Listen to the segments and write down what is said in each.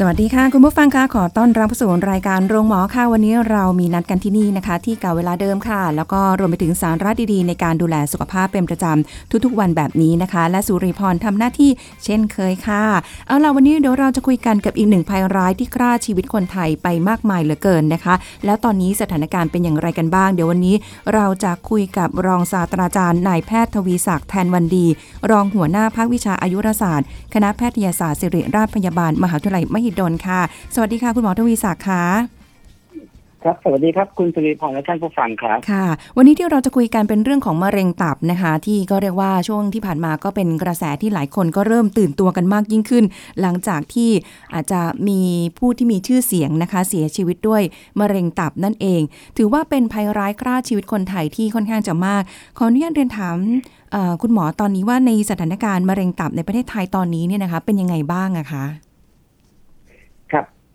สวัสดีค่ะ คุณผู้ฟังค่ะขอต้อนรับเข้าสู่รายการโรงหมอค่ะ วันนี้เรามีนัดกันที่นี่นะคะ ที่เก่าเวลาเดิมค่ะ แล้วก็รวมไปถึงสาระดีๆ ในการดูแลสุขภาพเป็นประจำทุกๆ วันแบบนี้นะคะ และสุริพรทำหน้าที่เช่นเคยค่ะ เอาล่ะวันนี้เดี๋ยวเราจะคุยกันกับอีกหนึ่งภัยร้ายที่ฆ่าชีวิตคนไทยไปมากมายเหลือเกินนะคะ แล้วตอนนี้สถานการณ์เป็นอย่างไรกันบ้าง เดี๋ยววันนี้เราจะคุยกับรองศาสตราจารย์นายแพทย์ทวีศักดิ์แทนวันดี รองหัวหน้าภาควิชาอายุรศาสตร์ คณะแพทยศาสตร์ศิริราชพยาบาล มหาวิทยาลัยมหิดลค่ะ สวัสดีค่ะ คุณหมอทวีศักดิ์ค่ะครับสวัสดีครับคุณสุริพรและท่านผู้ฟังครับค่ะ วันนี้ที่เราจะคุยกันเป็นเรื่องของมะเร็งตับนะคะ ที่ก็เรียกว่าช่วงที่ผ่านมาก็เป็นกระแสที่หลายคนก็เริ่มตื่นตัวกันมากยิ่งขึ้น หลังจากที่อาจจะมีผู้ที่มีชื่อเสียงนะคะ เสียชีวิตด้วยมะเร็งตับนั่นเอง ถือว่าเป็นภัยร้ายกล้าชีวิตคนไทยที่ค่อนข้างจะมากขออนุญาตเรียนถามเอ่อคุณหมอตอนนี้ว่าในสถานการณ์มะเร็งตับในประเทศไทยตอนนี้เนี่ยนะคะ เป็นยังไงบ้างอะคะครับ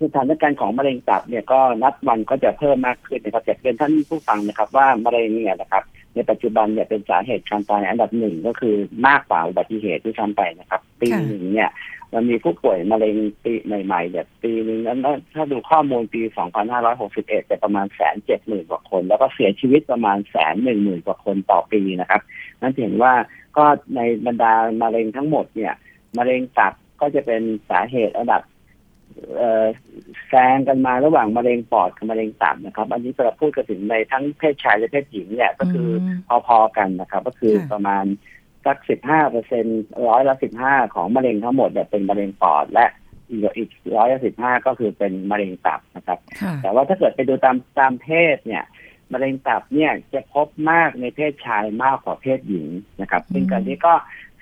สถานการณ์ของมะเร็งตับเนี่ยก็นับวันก็จะเพิ่มมากขึ้นนะครับจะเรียนท่านผู้ฟังนะครับ ว่ามะเร็งเนี่ยนะครับในปัจจุบันเนี่ยเป็นสาเหตุการตายอันดับหนึ่งก็คือมากกว่าอุบัติเหตุที่ทำไปนะครับปีหนึ่งเนี่ยมันมีผู้ป่วยมะเร็งปีใหม่ๆเนี่ยปีหนึงนั้นถ้าดูข้อมูลปี 2561จะประมาณแสนเจ็ดหมื่นกว่าคน แล้วก็เสียชีวิตประมาณแสนหนึ่งหมื่นกว่าคนต่อปีนะครับนั่นเห็นว่าก็ในบรรดามะเร็งทั้งหมดเนี่ยมะเร็งตับก็จะเป็นสาเหตุอันดับ แซงกันมาระหว่างมะเร็งปอดกับมะเร็งตับนะครับ อันนี้เราพูดกันถึงในทั้งเพศชายและเพศหญิงเนี่ยก็คืออมพอๆกันนะครับ ก็คือค่ะประมาณสักสิบห้าเปอร์เซ็นร้อยละสิบห้าของมะเร็งทั้งหมดเนี่ยเป็นมะเร็งปอดและอีกอีกร้อยละสิบห้าก็คือเป็นมะเร็งตับนะครับค่ะแต่ว่าถ้าเกิดไปดูตามตามเพศเนี่ยมะเร็งตับเนี่ยจะพบมากในเพศชายมากกว่าเพศหญิงนะครับอืมซึ่งการนี้ก็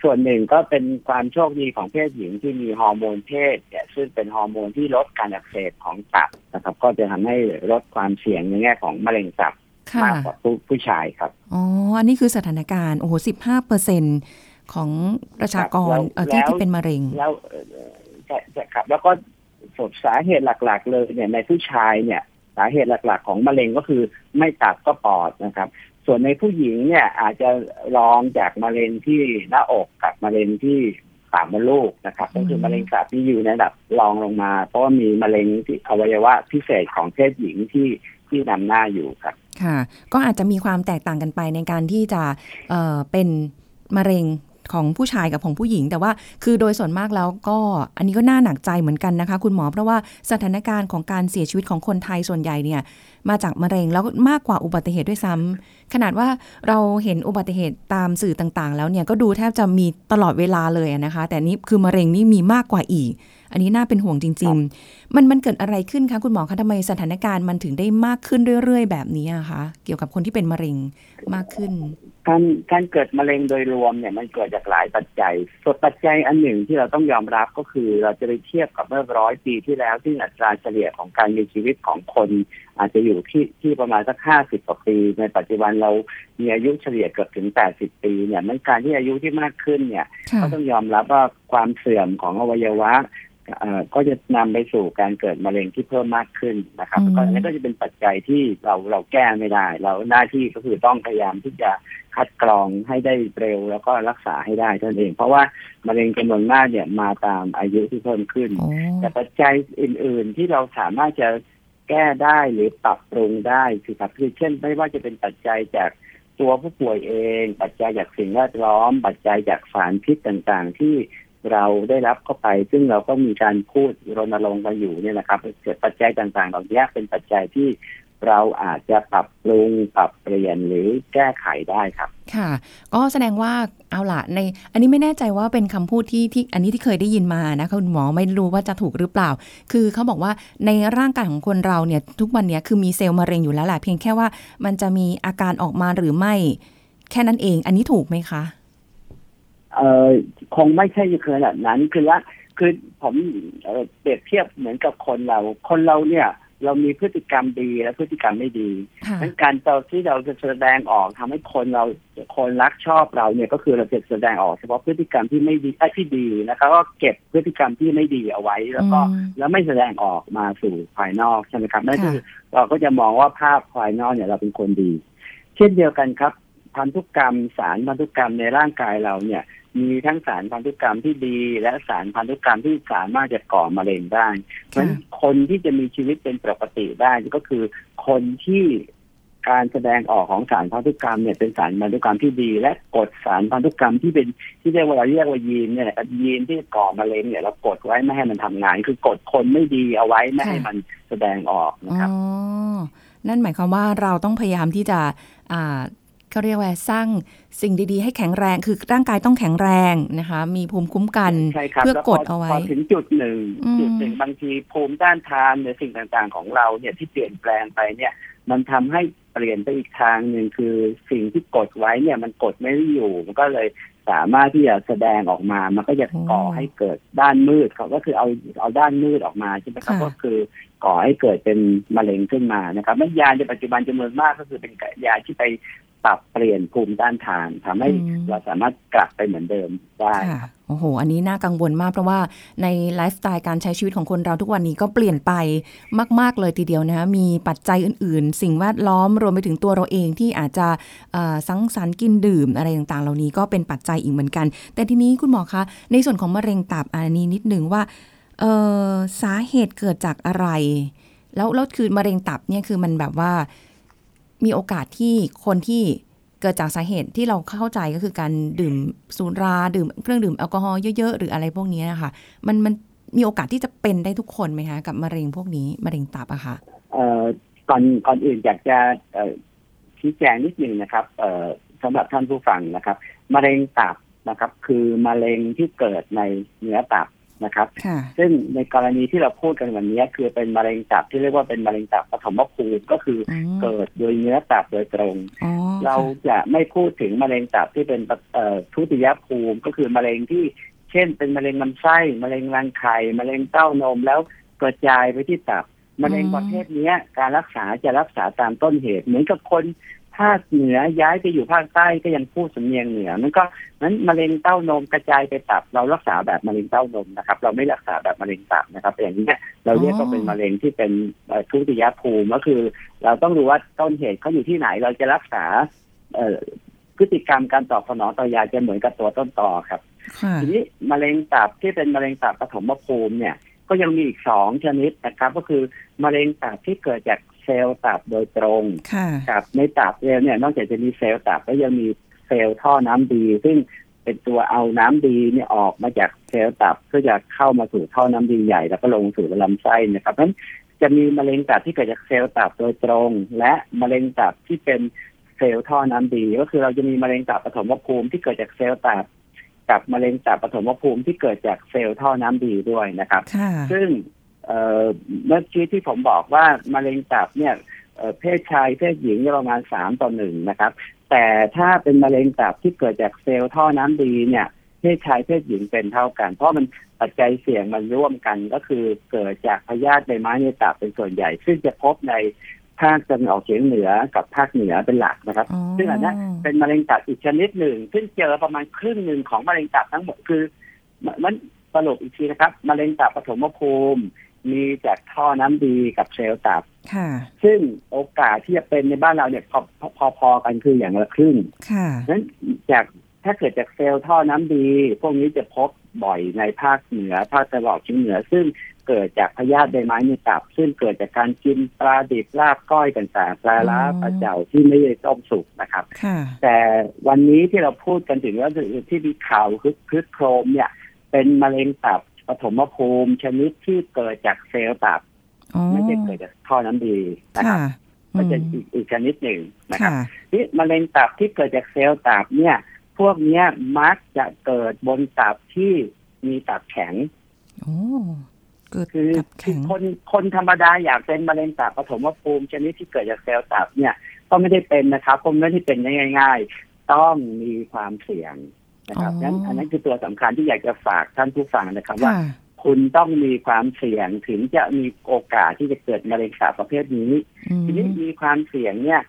ส่วนหนึ่งก็เป็นความโชคดีของเพศหญิงที่มีฮอร์โมนเพศเนี่ยซึ่งเป็นฮอร์โมนที่ลดการอักเสบของตับนะครับ ก็จะทำให้ลดความเสี่ยงในแง่ของมะเร็งตับค่ะมากกว่าผู้ผู้ชายครับอ๋ออันนี้คือสถานการณ์โอ้โหสิบห้าเปอร์เซ็นของประชากรครับแล้วเอ่อที่แล้วที่เป็นมะเร็งแล้วเอ่อจะจะครับ แล้วก็สสาเหตุหลัก ๆ เลยเนี่ยในผู้ชายเนี่ย สาเหตุหลัก ๆ ของมะเร็งก็คือไม่ตับก็ปอดนะครับ ส่วนในผู้หญิงเนี่ยอาจจะรองจากมะเร็งที่หน้าอกกับมะเร็งที่ปากมดลูกนะครับ ก็คือมะเร็งตับที่อยู่ในระดับรองลงมา เพราะว่ามีมะเร็งที่อวัยวะพิเศษของเพศหญิงที่ที่นำหน้าอยู่ครับ ค่ะ ก็อาจจะมีความแตกต่างกันไปในการที่จะเอ่อเป็นมะเร็งของผู้ชายกับของผู้หญิง แต่ว่าคือโดยส่วนมากแล้วก็อันนี้ก็น่าหนักใจเหมือนกันนะคะ คุณหมอเพราะว่าสถานการณ์ของการเสียชีวิตของคนไทยส่วนใหญ่เนี่ยมาจากมะเร็งแล้วมากกว่าอุบัติเหตุด้วยซ้ำขนาดว่าเราเห็นอุบัติเหตุตามสื่อต่างๆ แล้วเนี่ยก็ดูแทบจะมีตลอดเวลาเลยนะคะ แต่นี่คือมะเร็งนี่มีมากกว่าอีก อันนี้น่าเป็นห่วงจริง ๆ มันมันเกิดอะไรขึ้นคะคุณหมอคะทำไมสถานการณ์มันถึงได้มากขึ้นเรื่อย ๆ แบบนี้อะคะเกี่ยวกับคนที่เป็นมะเร็งมากขึ้นการการเกิดมะเร็งโดยรวมเนี่ยมันเกิดจากหลายปัจจัยส่วนปัจจัยอันหนึ่งที่เราต้องยอมรับก็คือเราจะไปเทียบกับเมื่อร้อยปีที่แล้วที่อัตราเฉลี่ยของการมีชีวิตของคน อาจจะอยู่ที่ที่ประมาณสักห้าสิบกว่าปี ในปัจจุบันเรามีอายุเฉลี่ยเกือบถึงแปดสิบปีเนี่ยมันการที่อายุที่มากขึ้นเนี่ยค่ะก็ต้องยอมรับว่าความเสื่อมของอวัยวะเอ่อก็จะนำไปสู่การเกิดมะเร็งที่เพิ่มมากขึ้นนะครับอืมก็อันนี้ก็จะเป็นปัจจัยที่เราเราแก้ไม่ได้ เราหน้าที่ก็คือต้องพยายามที่จะคัดกรองให้ได้เร็วแล้วก็รักษาให้ได้เท่านั้นเอง เพราะว่ามะเร็งจำนวนมากเนี่ยมาตามอายุที่เพิ่มขึ้นโอ้แต่ปัจจัยอื่น ๆ ที่เราสามารถจะ แก้ได้หรือปรับปรุงได้คือครับคือเช่นไม่ว่าจะเป็นปัจจัยจากตัวผู้ป่วยเอง ปัจจัยจากสิ่งแวดล้อม ปัจจัยจากสารพิษต่างๆ ที่เราได้รับเข้าไป ซึ่งเราก็มีการพูดรณรงค์กันอยู่เนี่ยนะครับเกิดปัจจัยต่างๆ เหล่านี้เป็นปัจจัยที่ เราอาจจะปรับปรุงปรับเปลี่ยนหรือแก้ไขได้ครับ ค่ะ ก็แสดงว่าเอาล่ะใน อันนี้ไม่แน่ใจว่าเป็นคำพูดที่ที่อันนี้ที่เคยได้ยินมานะคะคุณหมอไม่รู้ว่าจะถูกหรือเปล่า คือเขาบอกว่าในร่างกายของคนเราเนี่ยทุกวันเนี้ยคือมีเซลล์มะเร็งอยู่แล้วแหละเพียงแค่ว่ามันจะมีอาการออกมาหรือไม่ แค่นั้นเอง อันนี้ถูกไหมคะเออคงไม่ใช่ขนาดนั้นคือว่าคือผมเอ่อเปรียบเทียบเหมือนกับคนเรา คนเราเนี่ย เรามีพฤติกรรมดีและพฤติกรรมไม่ดีค่ะดังนั้นการเราที่เราจะแสดงออกทำให้คนเราคนรักชอบเราเนี่ยก็คือเราจะแสดงออกเฉพาะพฤติกรรมที่ไม่ดีไอ้ยที่ดีนะครับก็เก็บพฤติกรรมที่ไม่ดีเอาไว้ แล้วก็อืมแล้วไม่แสดงออกมาสู่ภายนอกใช่ไหมครับนั่นค่ะคือเราก็จะมองว่าภาพภายนอกเนี่ยเราเป็นคนดี เช่นเดียวกันครับพันธุกรรมสารพันธุกรรมในร่างกายเราเนี่ย มีทั้งสารพันธุกรรมที่ดี และสารพันธุกรรมที่สามารถจะก่อมะเร็งได้เพราะฉะนั้นคนที่จะมีชีวิตเป็นปกติได้ก็คือคนที่การแสดงออกของสารพันธุกรรมเนี่ยเป็นสารพันธุกรรมที่ดี และกดสารพันธุกรรมที่เป็นที่เรียกว่าเราเรียกว่ายีนเนี่ยนะครับยีนที่ก่อมะเร็งเนี่ยเรากดไว้ไม่ให้มันทำงาน คือกดคนไม่ดีเอาไว้ไม่ให้มันแสดงออกนะครับอ๋อนั่นหมายความว่าเราต้องพยายามที่จะอ่า เขาเรียกว่าสร้างสิ่งดีๆ ให้แข็งแรง คือร่างกายต้องแข็งแรงนะคะ มีภูมิคุ้มกันใช่ครับเพื่อแล้วกพดเอาไว้พอถึงจุดหนึ่งอืมจุดหนึ่งบางทีภูมิต้านทานหรือสิ่งต่างๆของเราเนี่ยที่เปลี่ยนแปลงไปเนี่ย มันทำให้เปลี่ยนไปอีกทางหนึ่งคือสิ่งที่กดไว้เนี่ยมันกดไม่ได้อยู่มันก็เลยสามารถที่จะแสดงออกมา มันก็จะก่อให้เกิดด้านมืดเขาก็คือเอาเอาด้านมืดออกมาใช่ไหมครับค่ะก็คือก่อให้เกิดเป็นมะเร็งขึ้นมานะครับไม่ยาในปัจจุบันจำนวนมากก็คือเป็นยาที่ไป ปรับเปลี่ยนภูมิต้านทานทำให้อืมเราสามารถกลับไปเหมือนเดิมได้ค่ะโอ้โห อันนี้น่ากังวลมากเพราะว่าในไลฟ์สไตล์การใช้ชีวิตของคนเราทุกวันนี้ก็เปลี่ยนไปมาก ๆ เลยทีเดียวนะคะมีปัจจัยอื่น ๆ สิ่งแวดล้อมรวมไปถึงตัวเราเองที่อาจจะเอ่อสังสรรค์กินดื่มอะไรต่างๆ เหล่านี้ก็เป็นปัจจัยอีกเหมือนกัน แต่ทีนี้คุณหมอคะ ในส่วนของมะเร็งตับอันนี้นิดนึงว่าเอ่อสาเหตุเกิดจากอะไร แล้วแล้วคือมะเร็งตับเนี่ยคือมันแบบว่า มีโอกาสที่คนที่เกิดจากสาเหตุที่เราเข้าใจก็คือการดื่มสุราดื่มเครื่องดื่มแอลกอฮอล์เยอะๆ หรืออะไรพวกนี้นะคะมันมันมีโอกาสที่จะเป็นได้ทุกคนไหมคะกับมะเร็งพวกนี้มะเร็งตับอะค่ะเอ่อก่อนก่อนอื่นอยากจะชี้แจงนิดนึงนะครับเอ่อสำหรับท่านผู้ฟังนะครับ มะเร็งตับนะครับ คือมะเร็งที่เกิดในเนื้อตับ นะครับค่ะซึ่งในกรณีที่เราพูดกันวันนี้คือเป็นมะเร็งตับที่เรียกว่าเป็นมะเร็งตับปฐมภูมิก็คืออืมเกิดโดยเนื้อตับโดยตรงอ๋อเราจะไม่พูดถึงมะเร็งตับที่เป็นเอ่อทุติยภูมิก็คือมะเร็งที่เช่น เป็นมะเร็งลำไส้มะเร็งรังไข่มะเร็งเต้านมแล้วกระจายไปที่ตับมะเร็งประเภทเนี้ยการรักษาจะรักษาตามต้นเหตุ เหมือนกับคน ภาคเหนือย้ายไปอยู่ภาคใต้ก็ยังพูดสำเนียงเหนือนั่นก็นั้นมะเร็งเต้านมกระจายไปตับเรารักษาแบบมะเร็งเต้านมนะครับ เราไม่รักษาแบบมะเร็งตับนะครับอย่างนี้ยเราเรียกว่าเป็นมะเร็งที่เป็นเอ่อทุติยภูมิก็คือ เราต้องรู้ว่าต้นเหตุเขาอยู่ที่ไหนเราจะรักษาเอ่อพฤติกรรมการตอบสนองต่อยาจะเหมือนกับตัวต้นต่อครับค่ะทีนี้มะเร็งตับที่เป็นมะเร็งตับปฐมภูมิเนี่ย ก็ยังมีอีกสองชนิดนะครับ ก็คือมะเร็งตับที่เกิดจากเซลล์ตับโดยตรงค่ะครับในตับเนี่ยนอกจากจะมีเซลล์ตับก็ยังมีเซลล์ท่อน้ำดี ซึ่งเป็นตัวเอาน้ำดีเนี่ยออกมาจากเซลล์ตับเพื่อจะเข้ามาสู่ท่อน้ำดีใหญ่ แล้วก็ลงสู่ลำไส้นะครับเพราะฉะนั้นจะมีมะเร็งตับที่เกิดจากเซลล์ตับโดยตรง และมะเร็งตับที่เป็นเซลล์ท่อน้ำดี ก็คือเราจะมีมะเร็งตับปฐมภูมิที่เกิดจากเซลล์ตับกับมะเร็งตับปฐมภูมิที่เกิดจากเซลล์ท่อน้ำดีด้วยนะครับค่ะซึ่ง เอ่อเมื่อกี้ที่ผมบอกว่ามะเร็งตับเนี่ยเอ่อเพศชายเพศหญิงเนี่ยประมาณสามต่อหนึ่งนะครับ แต่ถ้าเป็นมะเร็งตับที่เกิดจากเซลล์ท่อน้ำดีเนี่ย เพศชายเพศหญิงเป็นเท่ากัน เพราะมันปัจจัยเสี่ยงมันร่วมกันก็คือเกิดจากพยาธิใบไม้ในตับเป็นส่วนใหญ่ ซึ่งจะพบในภาคตะวันออกเฉียงเหนือกับภาคเหนือเป็นหลักนะครับอ๋อซึ่งอันนั้นเป็นมะเร็งตับอีกชนิดหนึ่ง ซึ่งเจอประมาณครึ่งหนึ่งของมะเร็งตับทั้งหมดคือมันมันสรุปอีกทีนะครับมะเร็งตับปฐมภูมิ มีจากท่อน้ำดีกับเซลล์ตับค่ะซึ่งโอกาสที่จะเป็นในบ้านเราเนี่ยพอพอพอๆกันคืออย่างละครึ่งค่ะนั้นจากถ้าเกิดจากเซลล์ท่อน้ำดี พวกนี้จะพบบ่อยในภาคเหนือภาคตะวันออกเฉียงเหนือ ซึ่งเกิดจากพยาธิใบไม้ในตับ ซึ่งเกิดจากการกินปลาดิบลาบก้อยต่างๆปลาล้าอ๋อปลาเจ่าที่ไม่ได้ต้มสุกนะครับค่ะแต่วันนี้ที่เราพูดกันถึงว่าที่มีข่าวคึกคึกโครมเนี่ย เป็นมะเร็งตับ ปฐมภูมิชนิดที่เกิดจากเซลล์ตับอ๋อไม่ใช่เกิดจากท่อน้ำดีนะคค่ะรับก็จะอีกอีกชนิดหนึ่งนะครับค่ะนี่มะเร็งตับที่เกิดจากเซลล์ตับเนี่ย พวกเนี้ยมักจะเกิดบนตับที่มีตับแข็งโอ้เกิดคือกับคือแข็งคนคนธรรมดาอยากเป็นมะเร็งตับปฐมภูมิชนิดที่เกิดจากเซลล์ตับเนี่ย ก็ไม่ได้เป็นนะครับผมไม่ได้เป็นได้ง่าย ๆ ต้องมีความเสี่ยง นะครับอ๋อนั้นอันนั้นคือตัวสำคัญที่อยากจะฝากท่านผู้ฟังนะครับว่าค่ะคุณต้องมีความเสี่ยงถึงจะมีโอกาสที่จะเกิดมะเร็งตับประเภทนี้อืมทีนี้มีความเสี่ยงเนี่ย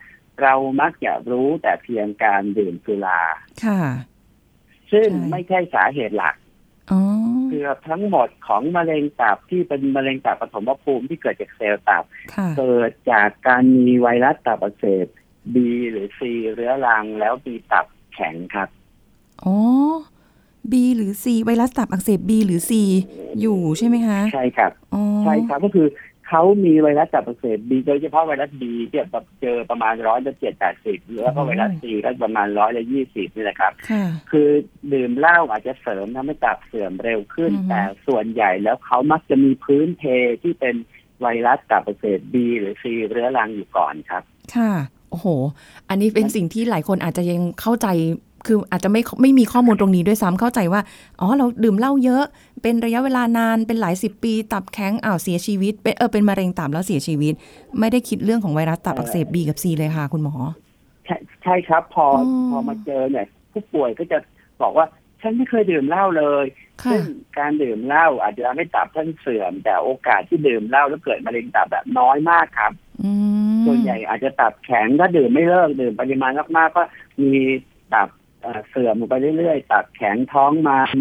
เรามักจะรู้แต่เพียงการดื่มสุราค่ะ ซึ่งใช่ไม่ใช่สาเหตุหลักอ๋อเกือบทั้งหมดของมะเร็งตับที่เป็นมะเร็งตับปฐมภูมิที่เกิดจากเซลล์ตับค่ะเกิดจากการมีไวรัสตับอักเสบ B หรือ C เรื้อรังแล้วมีตับแข็งครับ อ๋อ B หรือ C ไวรัสตับอักเสบ B หรือ C อยู่ใช่ไหมคะ ใช่ครับอ๋อใช่ครับก็คือเขามีไวรัสตับอักเสบ B โดยเฉพาะไวรัส B ที่แบบเจอประมาณร้อยละเจ็ดแปดสิบแล้วก็ไวรัส C ก็ประมาณร้อยละยี่สิบนี่แหละครับค่ะคือดื่มเหล้าอาจจะเสริมทำให้ตับเสื่อมเร็วขึ้นอือฮึแต่ส่วนใหญ่แล้วเขามักจะมีพื้นเพที่เป็นไวรัสตับอักเสบ B หรือ C เรื้อรังอยู่ก่อนครับ ค่ะ โอ้โห อันนี้เป็นสิ่งที่หลายคนอาจจะยังเข้าใจ คืออาจจะไม่ไม่มีข้อมูลตรงนี้ด้วยซ้ำเข้าใจว่า อ๋อ เราดื่มเหล้าเยอะ เป็นระยะเวลานานเป็นหลายสิบปี ตับแข็งอ้าวเสียชีวิตเป็นเออเป็นมะเร็งตับแล้วเสียชีวิต ไม่ได้คิดเรื่องของไวรัสตับอักเสบ B กับ C เลยค่ะ คุณหมอ ใช่ใช่ครับพออ๋อพอมาเจอเนี่ยผู้ป่วยก็จะบอกว่าฉันไม่เคยดื่มเหล้าเลยค่ะซึ่งการดื่มเหล้าอาจจะทำให้ตับท่านเสื่อม แต่โอกาสที่ดื่มเหล้าแล้วเกิดมะเร็งตับแบบน้อยมากครับอืมส่วนใหญ่อาจจะตับแข็งถ้าดื่มไม่เลิกดื่มปริมาณมากๆก็มีตับ เอ่อเสื่อมลงไปเรื่อยๆตับแข็งท้องมัน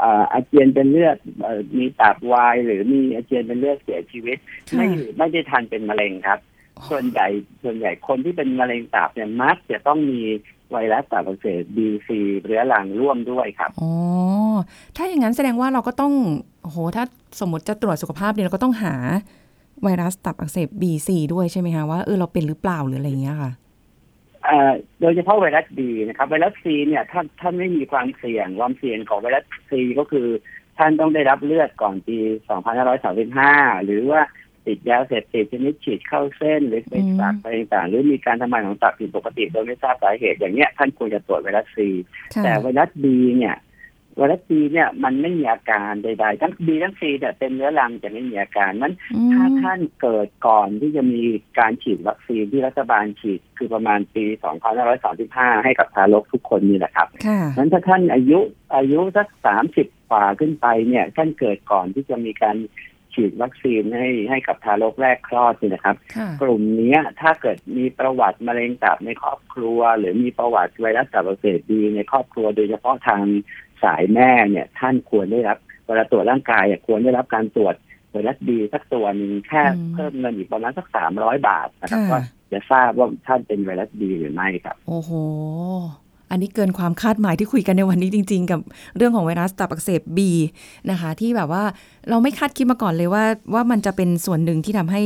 เอ่ออาเจียนเป็นเลือดเอ่อมีตับวายหรือมีอาเจียนเป็นเลือดเสียชีวิตค่ะไม่ไม่ได้ทันเป็นมะเร็งครับ ส่วนใหญ่ส่วนใหญ่คนที่เป็นมะเร็งตับเนี่ยมักจะต้องมีไวรัสตับอักเสบ B.C. เรื้อรังร่วมด้วยครับอ๋อถ้าอย่างนั้นแสดงว่าเราก็ต้องโอ้โหถ้าสมมติจะตรวจสุขภาพเนี่ยเราก็ต้องหาไวรัสตับอักเสบ B C ด้วยใช่ไหมคะว่าเออเราเป็นหรือเปล่าหรืออะไรอย่างเงี้ยค่ะเอ่อ โดยเฉพาะไวรัสบีนะครับ ไวรัสซีเนี่ยท่านท่านไม่มีความเสี่ยงความเสี่ยงของไวรัสซีก็คือ ท่านต้องได้รับเลือดก่อนปี 2535 หรือว่าติดยาเสพติดชนิดฉีดเข้าเส้นหรือไปอืมสักอะไรต่างๆหรือมีการทำงานของตับผิดปกติโดยไม่ทราบสาเหตุอย่างเนี้ยท่านควรจะตรวจไวรัสซีค่ะแต่ไวรัสบีเนี่ย ไวรัสบีเนี่ยมันไม่มีอาการใด ๆ ทั้งบีทั้งซีแต่ยเป็นเรื้อรังจะไม่มีอาการนั้นอืมถ้าท่านเกิดก่อนที่จะมีการฉีดวัคซีนที่รัฐบาลฉีดคือประมาณปี 2535 ให้กับทารกทุกคนนี่แหละครับค่ะนั้นถ้าท่านอายุอายุสัก 30กว่าขึ้นไปเนี่ยท่านเกิดก่อนที่จะมีการฉีดวัคซีนให้ให้กับทารกแรกคลอดนี่นะครับค่ะกลุ่มเนี้ยถ้าเกิดมีประวัติมะเร็งตับในครอบครัว หรือมีประวัติไวรัสตับอักเสบบีในครอบครัว โดยเฉพาะทาง สายแม่เนี่ย ท่านควรได้รับเวลาตรวจร่างกายอะควรได้รับการตรวจไวรัสบีสักตัวหนึ่งแค่อืมเพิ่มเงินอีกประมาณสักสามร้อยบาทนะครับค่ะว่าจะทราบว่าท่านเป็นไวรัสบีหรือไม่ครับ โอ้โห อันนี้เกินความคาดหมายที่คุยกันในวันนี้จริง ๆ กับเรื่องของไวรัสตับอักเสบ B นะคะ ที่แบบว่าเราไม่คาดคิดมาก่อนเลยว่าว่ามันจะเป็นส่วนหนึ่งที่ทำให้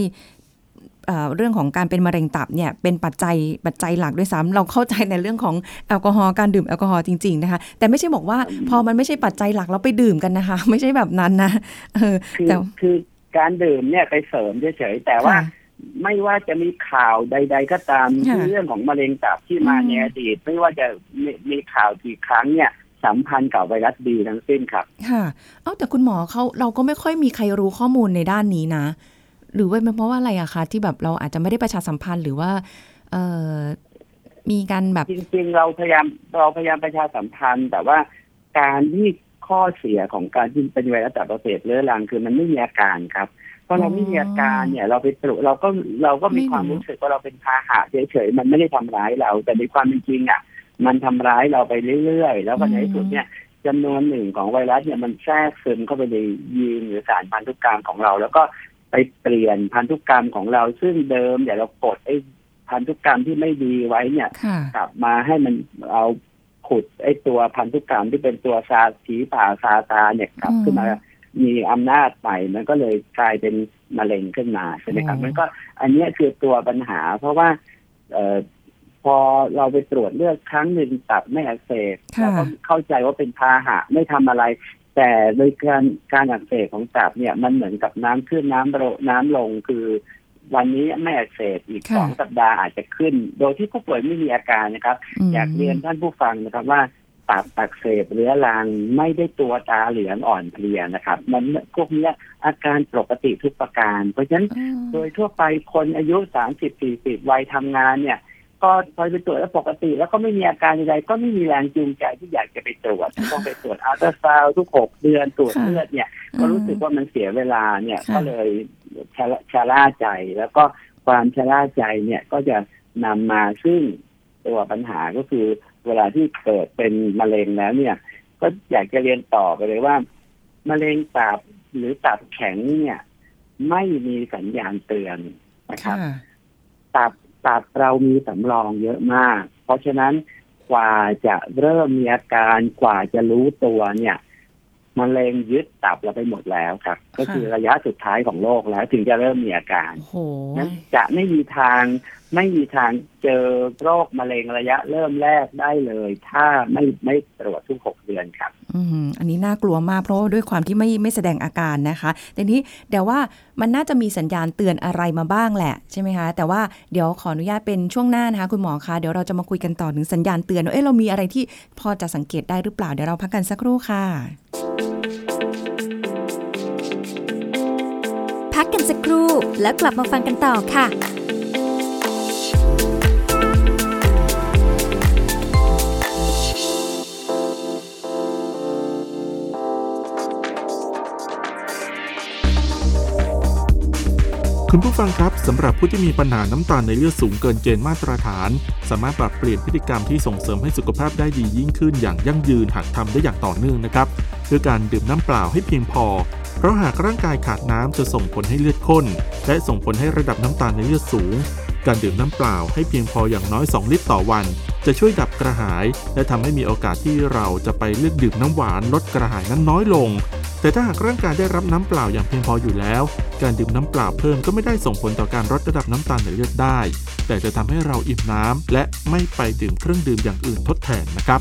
เอ่อเรื่องของการเป็นมะเร็งตับเนี่ยเป็นปัจจัยปัจจัยหลักด้วยซ้ำเราเข้าใจในเรื่องของแอลกอฮอล์การดื่มแอลกอฮอล์จริงๆนะคะแต่ไม่ใช่บอกว่าพอมันไม่ใช่ปัจจัยหลักเราไปดื่มกันนะคะ ไม่ใช่แบบนั้นนะเออคือแต่คือการดื่มเนี่ยไปเสริมเฉยๆแต่ว่าค่ะไม่ว่าจะมีข่าวใด ๆ ก็ตามค่ะเรื่องของมะเร็งตับที่มาอืมในอดีต ไม่ว่าจะมีมีข่าวกี่ครั้งเนี่ยสัมพันธ์กับไวรัสบีทั้งสิ้นครับ ค่ะ เอ้าแต่คุณหมอเขาเราก็ไม่ค่อยมีใครรู้ข้อมูลในด้านนี้นะ หรือว่าเป็นเพราะว่าอะไรอะคะที่แบบเราอาจจะไม่ได้ประชาสัมพันธ์หรือว่า เออมีการแบบจริงๆ เราพยายามเราพยายามประชาสัมพันธ์ แต่ว่าการที่ข้อเสียของการที่เป็นไวรัสตับอักเสบเรื้อรังคือมันไม่มีอาการครับพอเราไม่มีอาการเนี่ยเราไปตรวจเราก็เราก็มีไม่รู้ความรู้สึกว่าเราเป็นพาหะเฉยๆมันไม่ได้ทำร้ายเรา แต่ในความเป็นจริงอะ มันทำร้ายเราไปเรื่อยๆ แล้วก็ในที่สุดเนี่ยจำนวนหนึ่งของไวรัสเนี่ยมันแทรกซึมเข้าไปในยีนหรือสารพันธุกรรมของเรา แล้วก็ ไปเปลี่ยนพันธุกรรมของเราซึ่งเดิมเนี่ยเรากดไอ้พันธุกรรมที่ไม่ดีไว้เนี่ยค่ะกลับมาให้มันเอาขุดไอ้ตัวพันธุกรรมที่เป็นตัวซาสีผ่าซาตาเนี่ยกลับอืมขึ้นมามีอำนาจใหม่มันก็เลยกลายเป็นมะเร็งขึ้นมาใช่ไหมครับอ๋อมันก็อันเนี้ยคือตัวปัญหา เพราะว่าเอ่อพอเราไปตรวจเลือดครั้งหนึ่งตับไม่อักเสบค่ะเราก็เข้าใจว่าเป็นพาหะไม่ทำอะไร แต่โดยการการอักเสบของตับเนี่ยมันเหมือนกับน้ำขึ้นน้ำลงน้ำลงคือ วันนี้ไม่อักเสบอีกค่ะสองสัปดาห์อาจจะขึ้น โดยที่ผู้ป่วยไม่มีอาการนะครับมอยากเรียนท่านผู้ฟังนะครับว่าตับอักเสบเรื้อรังไม่ได้ตัวตาเหลืองอ่อนเพลียนะครับ มันพวกเนี้ยอาการปกติทุกประการ เพราะฉะนั้นอ๋อโดยทั่วไปคนอายุสามสิบสี่สิบวัยทำงานเนี่ย ก็พอไปตรวจแล้วปกติ แล้วก็ไม่มีอาการใดๆก็ไม่มีแรงจูงใจที่อยากจะไปตรวจต้องไปตรวจอัลตราซาวด์ทุกหกเดือนตรวจค่ะเลือดเนี่ย ก็รู้สึกว่ามันเสียเวลาเนี่ยค่ะก็เลยชะละชะล่าใจ แล้วก็ความชะล่าใจเนี่ยก็จะนำมาซึ่งตัวปัญหาก็คือเวลาที่เกิดเป็นมะเร็งแล้วเนี่ย ก็อยากจะเรียนต่อไปเลยว่ามะเร็งตับหรือตับแข็งเนี่ย ไม่มีสัญญาณเตือนนะครับค่ะตับ ตับเรามีสำรองเยอะมาก เพราะฉะนั้นกว่าจะเริ่มมีอาการกว่าจะรู้ตัวเนี่ยมะเร็งยึดตับเราไปหมดแล้วครับ ก็คือระยะสุดท้ายของโรคแล้วถึงจะเริ่มมีอาการโอ้โหนั้นจะไม่มีทางไม่มีทางเจอโรคมะเร็งระยะเริ่มแรกได้เลย ถ้าไม่ไม่ตรวจทุกหกเดือนครับอืมอันนี้น่ากลัวมากเพราะว่าด้วยความที่ไม่ไม่แสดงอาการนะคะแต่นี้เดี๋ยวว่ามันน่าจะมีสัญญาณเตือนอะไรมาบ้างแหละใช่ไหมคะ แต่ว่าเดี๋ยวขออนุญาตเป็นช่วงหน้านะคะคุณหมอคะเดี๋ยวเราจะมาคุยกันต่อถึงสัญญาณเตือนว่าเอ๊ะเรามีอะไรที่พอจะสังเกตได้หรือเปล่าเดี๋ยวเราพักกันสักครู่ค่ะ กันสักครู่ แล้วกลับมาฟังกันต่อค่ะคุณผู้ฟังครับสำหรับผู้ที่มีปัญหาน้ำตาลในเลือดสูงเกินเกณฑ์มาตรฐาน สามารถปรับเปลี่ยนพฤติกรรมที่ส่งเสริมให้สุขภาพได้ดียิ่งขึ้นอย่างยั่งยืนหากทำได้อย่างต่อเนื่องนะครับด้วยการดื่มน้ำเปล่าให้เพียงพอ เพราะหากร่างกายขาดน้ำจะส่งผลให้เลือดข้น และส่งผลให้ระดับน้ำตาลในเลือดสูง การดื่มน้ำเปล่าให้เพียงพออย่างน้อย 2 ลิตรต่อวัน จะช่วยดับกระหาย และทำให้มีโอกาสที่เราจะไปเลือกดื่มน้ำหวานลดกระหายนั้นน้อยลง แต่ถ้าหากร่างกายได้รับน้ำเปล่าอย่างเพียงพออยู่แล้ว การดื่มน้ำเปล่าเพิ่มก็ไม่ได้ส่งผลต่อการลดระดับน้ำตาลในเลือดได้ แต่จะทำให้เราอิ่มน้ำและไม่ไปดื่มเครื่องดื่มอย่างอื่นทดแทนนะครับ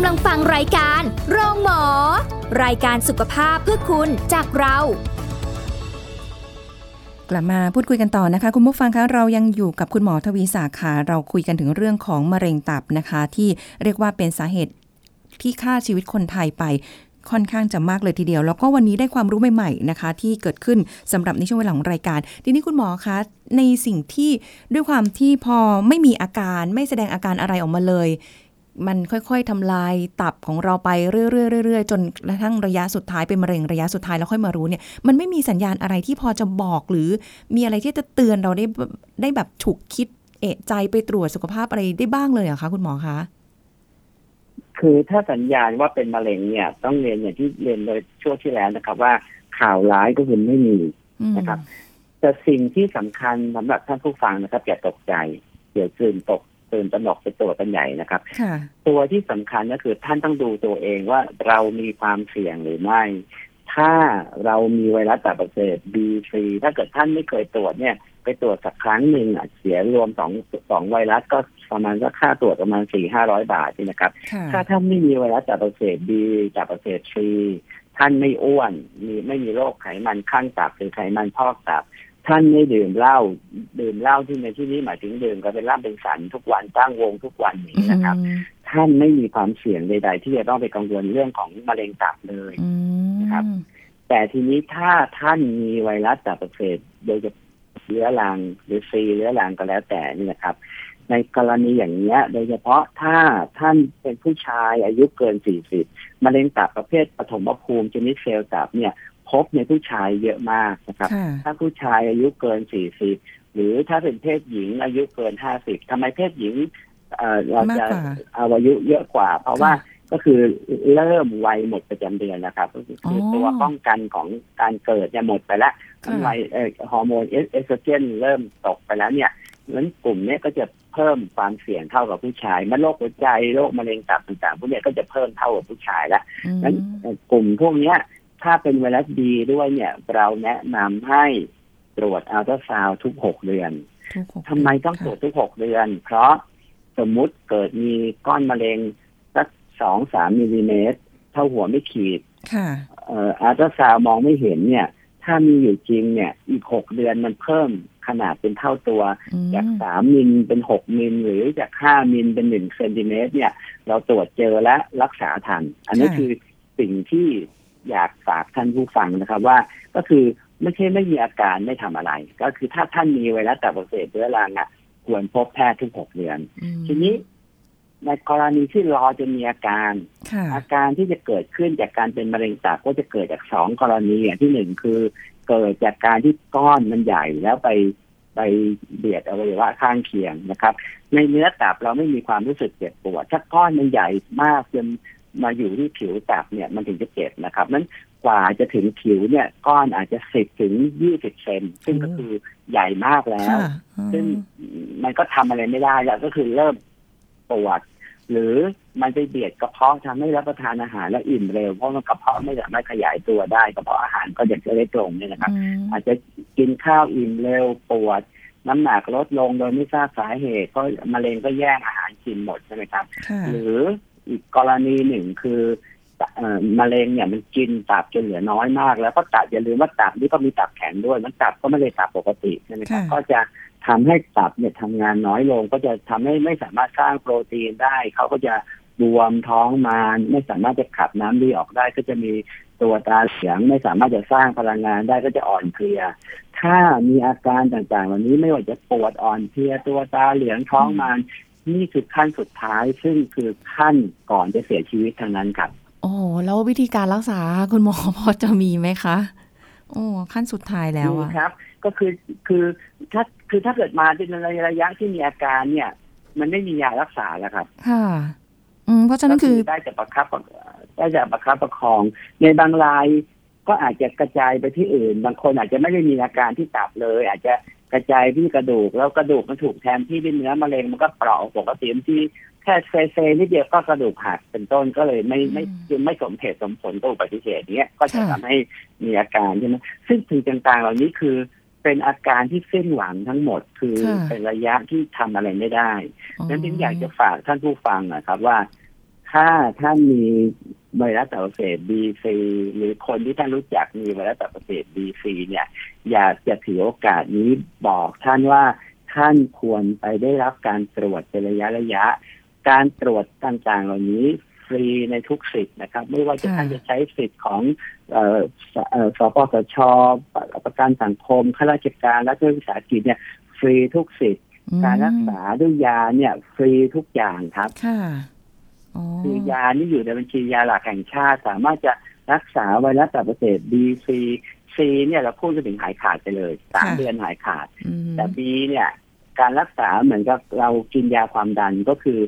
ำลังฟังรายการโรงหมอ รายการสุขภาพเพื่อคุณจากเรา กลับมาพูดคุยกันต่อนะคะ คุณผู้ฟังคะเรายังอยู่กับคุณหมอทวีศักดิ์ค่ะเราคุยกันถึงเรื่องของมะเร็งตับนะคะ ที่เรียกว่าเป็นสาเหตุที่ฆ่าชีวิตคนไทยไปค่อนข้างจะมากเลยทีเดียว แล้วก็วันนี้ได้ความรู้ใหม่ๆนะคะ ที่เกิดขึ้นสำหรับในช่วงเวลาของรายการ ทีนี้คุณหมอคะในสิ่งที่ด้วยความที่พอไม่มีอาการไม่แสดงอาการอะไรออกมาเลย มันค่อย ๆทำลายตับของเราไปเรื่อยๆเรื่อยๆจนกระทั่งระยะสุดท้ายเป็นมะเร็งระยะสุดท้ายแล้วค่อยมารู้เนี่ยมันไม่มีสัญญาณอะไรที่พอจะบอกหรือมีอะไรที่จะเตือนเราได้แบบได้แบบฉุกคิดเอะใจไปตรวจสุขภาพอะไรได้บ้างเลยเหรอะคะคุณหมอคะคือถ้าสัญญาณว่าเป็นมะเร็งเนี่ย ต้องเรียนอย่างที่เรียนโดยช่วงที่แล้วนะครับ ว่าข่าวร้ายก็คือไม่มีอืมนะครับแต่สิ่งที่สำคัญสำหรับท่านผู้ฟังนะครับอย่าตกใจเดี๋ยวตื่นตก ตื่นตระหนกไปตัวกันใหญ่นะครับค่ะตัวที่สำคัญก็คือท่านต้องดูตัวเองว่าเรามีความเสี่ยงหรือไม่ ถ้าเรามีไวรัสตับอักเสบ B3 ถ้าเกิดท่านไม่เคยตรวจเนี่ย ไปตรวจสักครั้งหนึ่งอะเสียรวมสองสองไวรัสก็ประมาณก็ค่าตรวจประมาณสี่ห้าร้อยบาทนี่นะครับค่ะถ้าท่านไม่มีไวรัสตับอักเสบบีตับอักเสบซีท่านไม่อ้วน มีไม่มีโรคไขมันข้างตับหรือไขมันพอกตับ ท่านไม่ดื่มเหล้าดื่มเหล้าที่ในที่นี้หมายถึงดื่มก็เป็นเหล้าเป็นสันทุกวันตั้งวงทุกวันอย่างนี้นะครับ ท่านไม่มีความเสี่ยงใด ๆ ที่จะต้องไปกังวลเรื่องของมะเร็งตับเลยอืมนะครับ แต่ทีนี้ถ้าท่านมีไวรัสตับอักเสบโดยจะเรื้อรังหรือซีเรื้อรังก็แล้วแต่นี่นะครับ ในกรณีอย่างเนี้ย โดยเฉพาะถ้าท่านเป็นผู้ชายอายุเกิน 40 มะเร็งตับประเภทปฐมภูมิชนิดเซลล์ตับเนี่ย พบในผู้ชายเยอะมากนะครับค่ะถ้าผู้ชายอายุเกิน40หรือถ้าเป็นเพศหญิงอายุเกิน50ทำไมเพศหญิงเอ่อเราจะมากกว่าเอาอายุเยอะกว่า เพราะว่าก็คือเริ่มวัยหมดประจำเดือนนะครับก็คือออตัวป้องกันของการเกิดเนี่ยหมดไปแล้วค่ะวัยเอ่อฮอร์โมนเอสเอสโตรเจนเริ่มตกไปแล้วเนี่ยนั้นกลุ่มเนี้ยก็จะเพิ่มความเสี่ยงเท่ากับผู้ชายมันโรคหัวใจโรคมะเร็งตับต่างๆพวกเนี้ยก็จะเพิ่มเท่ากับผู้ชายแล้วอืมนั้นเอ่อกลุ่มพวกเนี้ย ถ้าเป็นไวรัสบีด้วยเนี่ย เราแนะนำให้ตรวจอัลตราซาวด์ทุกหกเดือนทุกหกทำไมต้องค่ะตรวจทุกหกเดือน เพราะสมมุติเกิดมีก้อนมะเร็งสักสองสามมิลลิเมตร เท่าหัวไม้ขีดค่ะเอ่ออัลตราซาวด์มองไม่เห็นเนี่ย ถ้ามีอยู่จริงเนี่ย อีกหกเดือนมันเพิ่มขนาดเป็นเท่าตัวอืมจากสามมิลเป็นหกมิลหรือจากห้ามิลเป็นหนึ่งเซนติเมตรเนี่ย เราตรวจเจอและรักษาทัน อันนี้ค่ะคือสิ่งที่ อยากฝากท่านผู้ฟังนะครับ ว่าก็คือไม่ใช่ไม่มีอาการไม่ทำอะไร ก็คือถ้าท่านมีไวรัสตับอักเสบเรื้อรังอะควรพบแพทย์ทุกหกเดือนอืมทีนี้ในกรณีที่รอจนมีอาการค่ะอาการที่จะเกิดขึ้นจากการเป็นมะเร็งตับก็จะเกิดจากสองกรณีอย่างที่หนึ่งคือ เกิดจากการที่ก้อนมันใหญ่แล้วไปไปเบียดอวัยวะข้างเคียงนะครับ ในเนื้อตับเราไม่มีความรู้สึกเจ็บปวด ถ้าก้อนมันใหญ่มากจน มาอยู่ที่ผิวตับเนี่ยมันถึงจะเจ็บนะครับนั้นกว่าจะถึงผิวเนี่ยก้อนอาจจะสิบถึงยี่สิบเซนซึ่งก็คือใหญ่มากแล้วค่ะอืมซึ่งมันก็ทำอะไรไม่ได้แล้วก็คือเริ่มปวดหรือมันไปเบียดกระเพาะทำให้รับประทานอาหารแล้วอิ่มเร็วเพราะมันกระเพาะไม่สามารถขยายตัวได้กระเพาะอาหารก็จะเล็กลงเนี่ยนะครับอืมอาจจะกินข้าวอิ่มเร็วปวด น้ำหนักลดลงโดยไม่ทราบสาเหตุก็มะเร็งก็แย่งอาหารกินหมดใช่ไหมครับค่ะหรือ อีกกรณีหนึ่งคือเอ่อมะเร็งเนี่ยมันกินตับจนเหลือน้อยมาก แล้วก็ตับอย่าลืมว่าตับนี่ก็มีตับแข็งด้วย มันตับก็ไม่ได้ตับปกติใช่ไหมครับค่ะก็จะทำให้ตับเนี่ยทำงานน้อยลง ก็จะทำให้ไม่สามารถสร้างโปรตีนได้ เขาก็จะบวมท้องมานไม่สามารถจะขับน้ำดีออกได้ ก็จะมีตัวตาเหลืองไม่สามารถจะสร้างพลังงานได้ก็จะอ่อนเพลีย ถ้ามีอาการต่างๆเหล่านี้ไม่ว่าจะปวดอ่อนเพลียตัวตาเหลืองท้องมาน นี่คือขั้นสุดท้ายซึ่งคือขั้นก่อนจะเสียชีวิตทางนั้นครับโอ้แล้ววิธีการรักษาคุณหมอพอจะมีไหมคะโอ้ขั้นสุดท้ายแล้วมีอะครับ ก็คือคือถ้าคือถ้าเกิดมาในระยะที่มีอาการเนี่ย มันไม่มียารักษาแล้วครับ ค่ะ อืมเพราะฉะนั้นคือก็ได้แต่ประคับประได้แต่ประคับประคอง ในบางรายก็อาจจะกระจายไปที่อื่น บางคนอาจจะไม่ได้มีอาการที่ตับเลย อาจจะ กระจายที่กระดูก แล้วกระดูกมันถูกแทนที่ด้วยเนื้อมะเร็งมันก็เปราะปกติที่แค่เซเซนิดเดียวก็กระดูกหักเป็นต้นก็เลยไม่ไม่อืมจึงไม่สมเหตุสมผลกับอุบัติเหตุเนี้ยก็จะค่ะทำให้มีอาการใช่ไหมซึ่งสิ่งต่างๆ เหล่านี้คือเป็นอาการที่สิ้นหวังทั้งหมดคือค่ะเป็นระยะที่ทำอะไรไม่ได้อ๋อนั้นจึงอยากจะฝากท่านผู้ฟังนะครับว่า ถ้าท่านมีไวรัสตับอักเสบบีซีหรือคนที่ท่านรู้จักมีไวรัสตับอักเสบบีซีเนี่ย อยากจะถือโอกาสนี้บอกท่านว่าท่านควรไปได้รับการตรวจเป็นระยะระยะ การตรวจต่างๆ เหล่านี้ฟรีในทุกสิทธิ์นะครับ ไม่ว่าจะท่านจะใช้สิทธิ์ของออสปสชประกันสังคมข้าราชการและเจ้าวิสาหกิจเนี่ย ฟรีทุกสิทธิ์ การรักษาด้วยยาเนี่ย ฟรีทุกอย่างครับ ค่ะอ๋อคือยานี่อยู่ในบัญชียาหลักแห่งชาติ สามารถจะรักษาไวรัสตับอักเสบ B C C เนี่ยเราพูดกันถึงหายขาดไปเลยสามเดือนหายขาดอืมแต่ B เนี่ยการรักษาเหมือนกับเรากินยาความดันก็คือ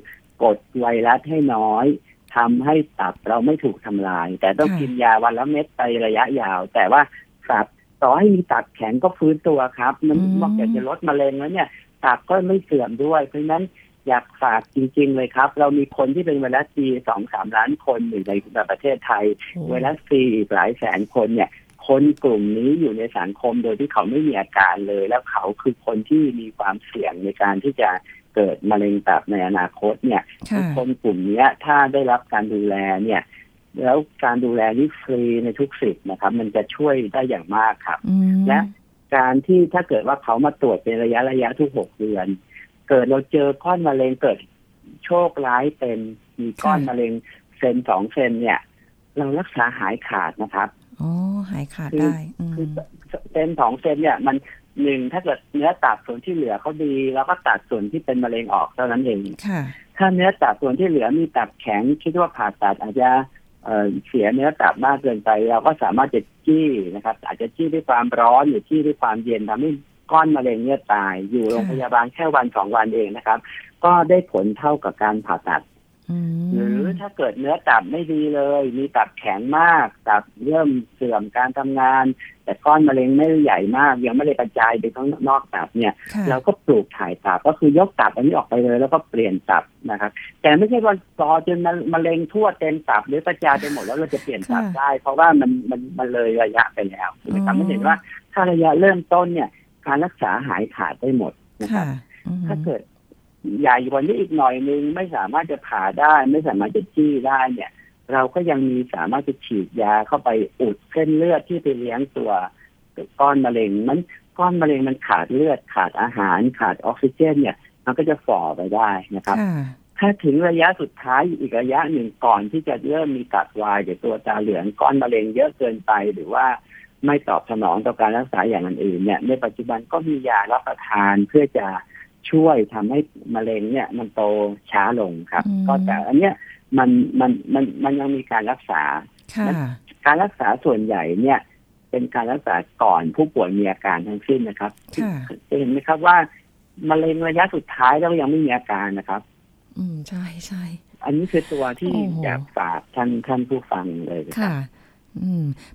กดไวรัสให้น้อยทำให้ตับเราไม่ถูกทำลาย แต่ต้องกินยาวันละเม็ดไประยะยาว แต่ว่าตับต่อให้มีตับแข็งก็ฟื้นตัวครับมันนอกจากจะลดมะเร็งแล้วเนี่ยตับก็ไม่เสื่อมด้วย เพราะฉะนั้น อยากฝากจริง ๆ เลยครับ เรามีคนที่เป็นไวรัสซีสองสามล้านคนอยู่ในประเทศไทยโอ้ไวรัสซีอีกหลายแสนคนเนี่ยคนกลุ่มนี้อยู่ในสังคมโดยที่เขาไม่มีอาการเลย แล้วเขาคือคนที่มีความเสี่ยงในการที่จะเกิดมะเร็งตับในอนาคตเนี่ยค่ะคนกลุ่มเนี้ยถ้าได้รับการดูแลเนี่ยแล้วการดูแลนี่ฟรีในทุกสิทธิ์นะครับ มันจะช่วยได้อย่างมากครับอืมและการที่ถ้าเกิดว่าเขามาตรวจเป็นระยะระยะทุกหกเดือน เกิดเราเจอก้อนมะเร็งเกิดโชคร้ายเป็นมีก้อนมะเร็งเซนสองเซนเนี่ย เรารักษาหายขาดนะครับอ๋อหายขาดคือได้อืมคือเซนสองเซนเนี่ย มันหนึ่งถ้าเกิดเนื้อตับส่วนที่เหลือเขาดีเราก็ตัดส่วนที่เป็นมะเร็งออกเท่านั้นเองค่ะถ้าเนื้อตับส่วนที่เหลือมีตับแข็งคิดว่าผ่าตัดอาจจะเอ่อเสียเนื้อตับมากเกินไป เราก็สามารถจะจี้นะครับ อาจจะจี้ด้วยความร้อนหรือจี้ด้วยความเย็นทำให้ ก้อนมะเร็งเนี่ยตาย อยู่โรงพยาบาลแค่วันสองวันเองนะครับ ก็ได้ผลเท่ากับการผ่าตัดอืมหรือถ้าเกิดเนื้อตับไม่ดีเลย มีตับแข็งมาก ตับเริ่มเสื่อมการทำงาน แต่ก้อนมะเร็งไม่ได้ใหญ่มาก ยังไม่ได้กระจายไปข้างนอกตับเนี่ยค่ะเราก็ปลูกถ่ายตับก็คือยกตับอันนี้ออกไปเลย แล้วก็เปลี่ยนตับนะครับ แต่ไม่ใช่ว่ารอจนมันมะเร็งทั่วเต็มตับหรือกระจายไปหมดแล้วเราจะเปลี่ยนตับค่ะได้ เพราะว่ามันมันมันเลยระยะไปแล้วนะครับอ๋อไม่เห็นว่าถ้าระยะเริ่มต้นเนี่ย การรักษาหายขาดได้หมดนะครับค่ะอืมถ้าเกิดใหญ่กว่านี้อีกหน่อยนึงไม่สามารถจะผ่าได้ ไม่สามารถจะจี้ได้เนี่ย เราก็ยังมีสามารถจะฉีดยาเข้าไปอุดเส้นเลือดที่ไปเลี้ยงตัวก้อนมะเร็งมันก้อนมะเร็งมันขาดเลือดขาดอาหารขาดออกซิเจน เนี่ย มันก็จะฝ่อไปได้นะครับค่ะถ้าถึงระยะสุดท้ายอีกระยะหนึ่งก่อนที่จะเริ่มมีกัดวายหรือตัวตาเหลืองก้อนมะเร็งเยอะเกินไปหรือว่า ไม่ตอบสนองต่อการรักษาอย่างอื่นๆเนี่ยในปัจจุบันก็มียารับประทานเพื่อจะช่วยทำให้มะเร็งเนี่ย มันโตช้าลงครับอืมก็แต่อันเนี้ยมันมันมันมันยังมีการรักษาค่ะการรักษาส่วนใหญ่เนี่ย เป็นการรักษาก่อนผู้ป่วยมีอาการทั้งสิ้นนะครับค่ะจะเห็นไหมครับว่ามะเร็งระยะสุดท้ายแล้วยังไม่มีอาการนะครับ อืมใช่ใช่อันนี้คือตัวที่โอ้โหอยากฝากท่านท่านผู้ฟังเลยนะครัค่ะบอืม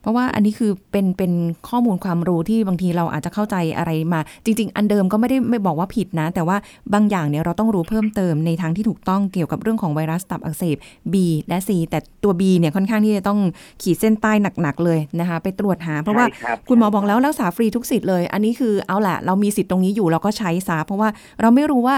เพราะว่าอันนี้คือเป็นเป็นข้อมูลความรู้ที่บางทีเราอาจจะเข้าใจอะไรมา จริง ๆ อันเดิมก็ไม่ได้ไม่บอกว่าผิดนะ แต่ว่าบางอย่างเนี่ยเราต้องรู้เพิ่มเติมในทางที่ถูกต้องเกี่ยวกับเรื่องของไวรัสตับอักเสบ B และ C แต่ตัว B เนี่ยค่อนข้างที่จะต้องขีดเส้นใต้หนักๆเลยนะคะไปตรวจหา เพราะว่าใช่ครับคุณหมอบอกแล้วรักษาฟรีทุกสิทธิ์เลย อันนี้คือเอาแหละเรามีสิทธิ์ตรงนี้อยู่เราก็ใช้ซะเพราะว่าเราไม่รู้ว่า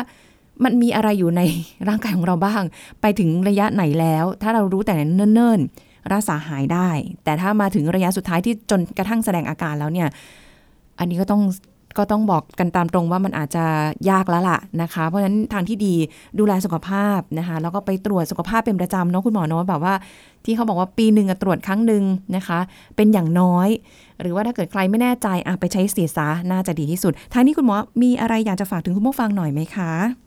มันมีอะไรอยู่ในร่างกายของเราบ้าง ไปถึงระยะไหนแล้ว ถ้าเรารู้แต่เนิ่นๆ รักษาหายได้ แต่ถ้ามาถึงระยะสุดท้ายที่จนกระทั่งแสดงอาการแล้วเนี่ย อันนี้ก็ต้องก็ต้องบอกกันตามตรงว่ามันอาจจะยากแล้วล่ะนะคะ เพราะฉะนั้นทางที่ดีดูแลสุขภาพนะคะ แล้วก็ไปตรวจสุขภาพเป็นประจำเนาะคุณหมอเนาะแบบว่า ที่เขาบอกว่าปีหนึ่งตรวจครั้งหนึ่งนะคะ เป็นอย่างน้อย หรือว่าถ้าเกิดใครไม่แน่ใจอะไปใช้เสียซะน่าจะดีที่สุดทางนี้คุณหมอมีอะไรอยากจะฝากถึงคุณผู้ฟังหน่อยไหมคะ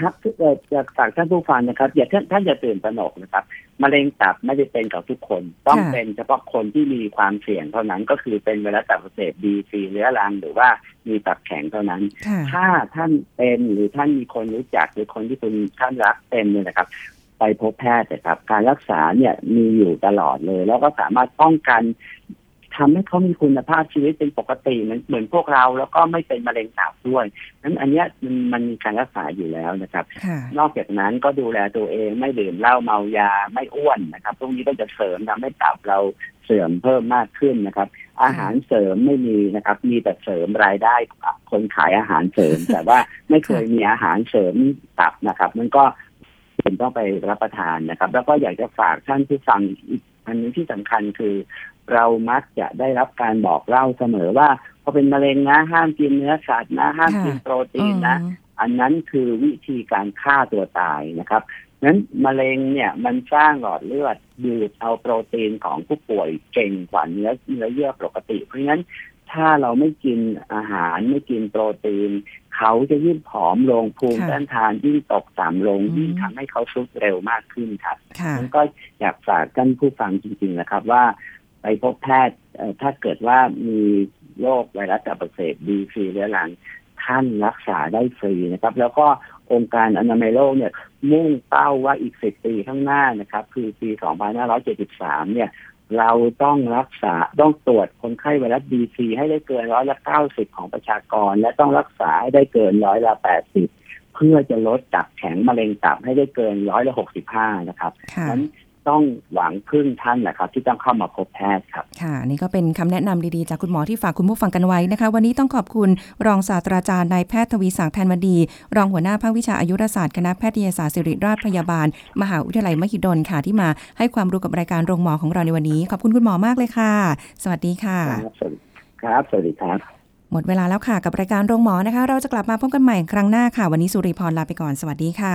ครับเอ่อจะฝากท่านผู้ฟังนะครับ อย่าท่านท่านอย่าตื่นตระหนกนะครับมะเร็งตับไม่ได้เป็นกับทุกคน ต้องค่ะเป็นเฉพาะคนที่มีความเสี่ยงเท่านั้นก็คือเป็นไวรัสตับอักเสบบีซีเรื้อรังหรือว่ามีตับแข็งเท่านั้นค่ะถ้าท่านเป็นหรือท่านมีคนรู้จักหรือคนที่คุณท่านรักเป็นเนี่ยนะครับ ไปพบแพทย์นะครับ การรักษาเนี่ยมีอยู่ตลอดเลย แล้วก็สามารถป้องกัน ทำให้เขามีคุณภาพชีวิตเป็นปกติเหมือนเหมือนพวกเราแล้วก็ไม่เป็นมะเร็งตับด้วยนั้นอันเนี้ยมันมันมีการรักษาอยู่แล้วนะครับค่ะนอกจากนั้นก็ดูแลตัวเองไม่ดื่มเหล้าเมายาไม่อ้วนนะครับพวกนี้ก็จะเสริมทำให้ตับเราเสื่อมเพิ่มมากขึ้นนะครับ อาหารเสริมไม่มีนะครับ มีแต่เสริมรายได้คนขายอาหารเสริม แต่ว่าไม่เคยมีอาหารเสริมตับนะครับ มันก็เป็นต้องไปรับประทานนะครับ แล้วก็อยากจะฝากท่านผู้ฟังอีก อันหนึงที่สำคัญคือ เรามักจะได้รับการบอกเล่าเสมอว่าพอเป็นมะเร็งนะห้ามกินเนื้อสัตว์นะห้ามกินโปรตีนนะ อันนั้นคือวิธีการฆ่าตัวตายนะครับ นั้นมะเร็งเนี่ยมันสร้างหลอดเลือดดูดเอาโปรตีนของผู้ป่วยเก่งกว่าเนื้อเนื้อเยื่อปกติ เพราะฉะนั้นถ้าเราไม่กินอาหารไม่กินโปรตีน เขาจะยิ่งผอมลงภูมิค่ะต้านทานยิ่งตกต่ำลงอืมยิ่งทำให้เขาซุดเร็วมากขึ้นครับค่ะนั้นก็อยากฝากท่านผู้ฟังจริงๆนะครับว่า ไปพบแพทย์เอ่อถ้าเกิดว่ามีโรคไวรัสตับอักเสบบีซีเรื้อรังท่านรักษาได้ฟรีนะครับ แล้วก็ องค์การอนามัยโลกเนี่ย มุ่งเป้าว่าอีกสิบปีข้างหน้านะครับ คือปี 2573 เนี่ย เราต้องรักษาต้องตรวจคนไข้ไวรัสบีซีให้ได้เกินร้อยละ90ของประชากร และต้องรักษาให้ได้เกินร้อยละ80เพื่อจะลดตับแข็งมะเร็งตับให้ได้เกินร้อยละ65นะครับค่ะนั้น ต้องหวังพึ่งท่านนะครับ ที่ต้องเข้ามาพบแพทย์ครับ ค่ะ นี่ก็เป็นคำแนะนำดีๆ จากคุณหมอที่ฝากคุณผู้ฟังกันไว้นะคะ วันนี้ต้องขอบคุณรองศาสตราจารย์นายแพทย์ทวีศักดิ์แทนวดี รองหัวหน้าภาควิชาอายุรศาสตร์คณะแพทยศาสตร์ศิริราชพยาบาล มหาวิทยาลัยมหิดลค่ะที่มาให้ความรู้กับรายการโรงหมอของเราในวันนี้ ขอบคุณคุณหมอมากเลยค่ะ สวัสดีค่ะครับสวัสดีครับสวัสดีครับหมดเวลาแล้วค่ะกับรายการโรงหมอนะคะ เราจะกลับมาพบกันใหม่ครั้งหน้าค่ะ วันนี้สุริพรลาไปก่อนสวัสดีค่ะ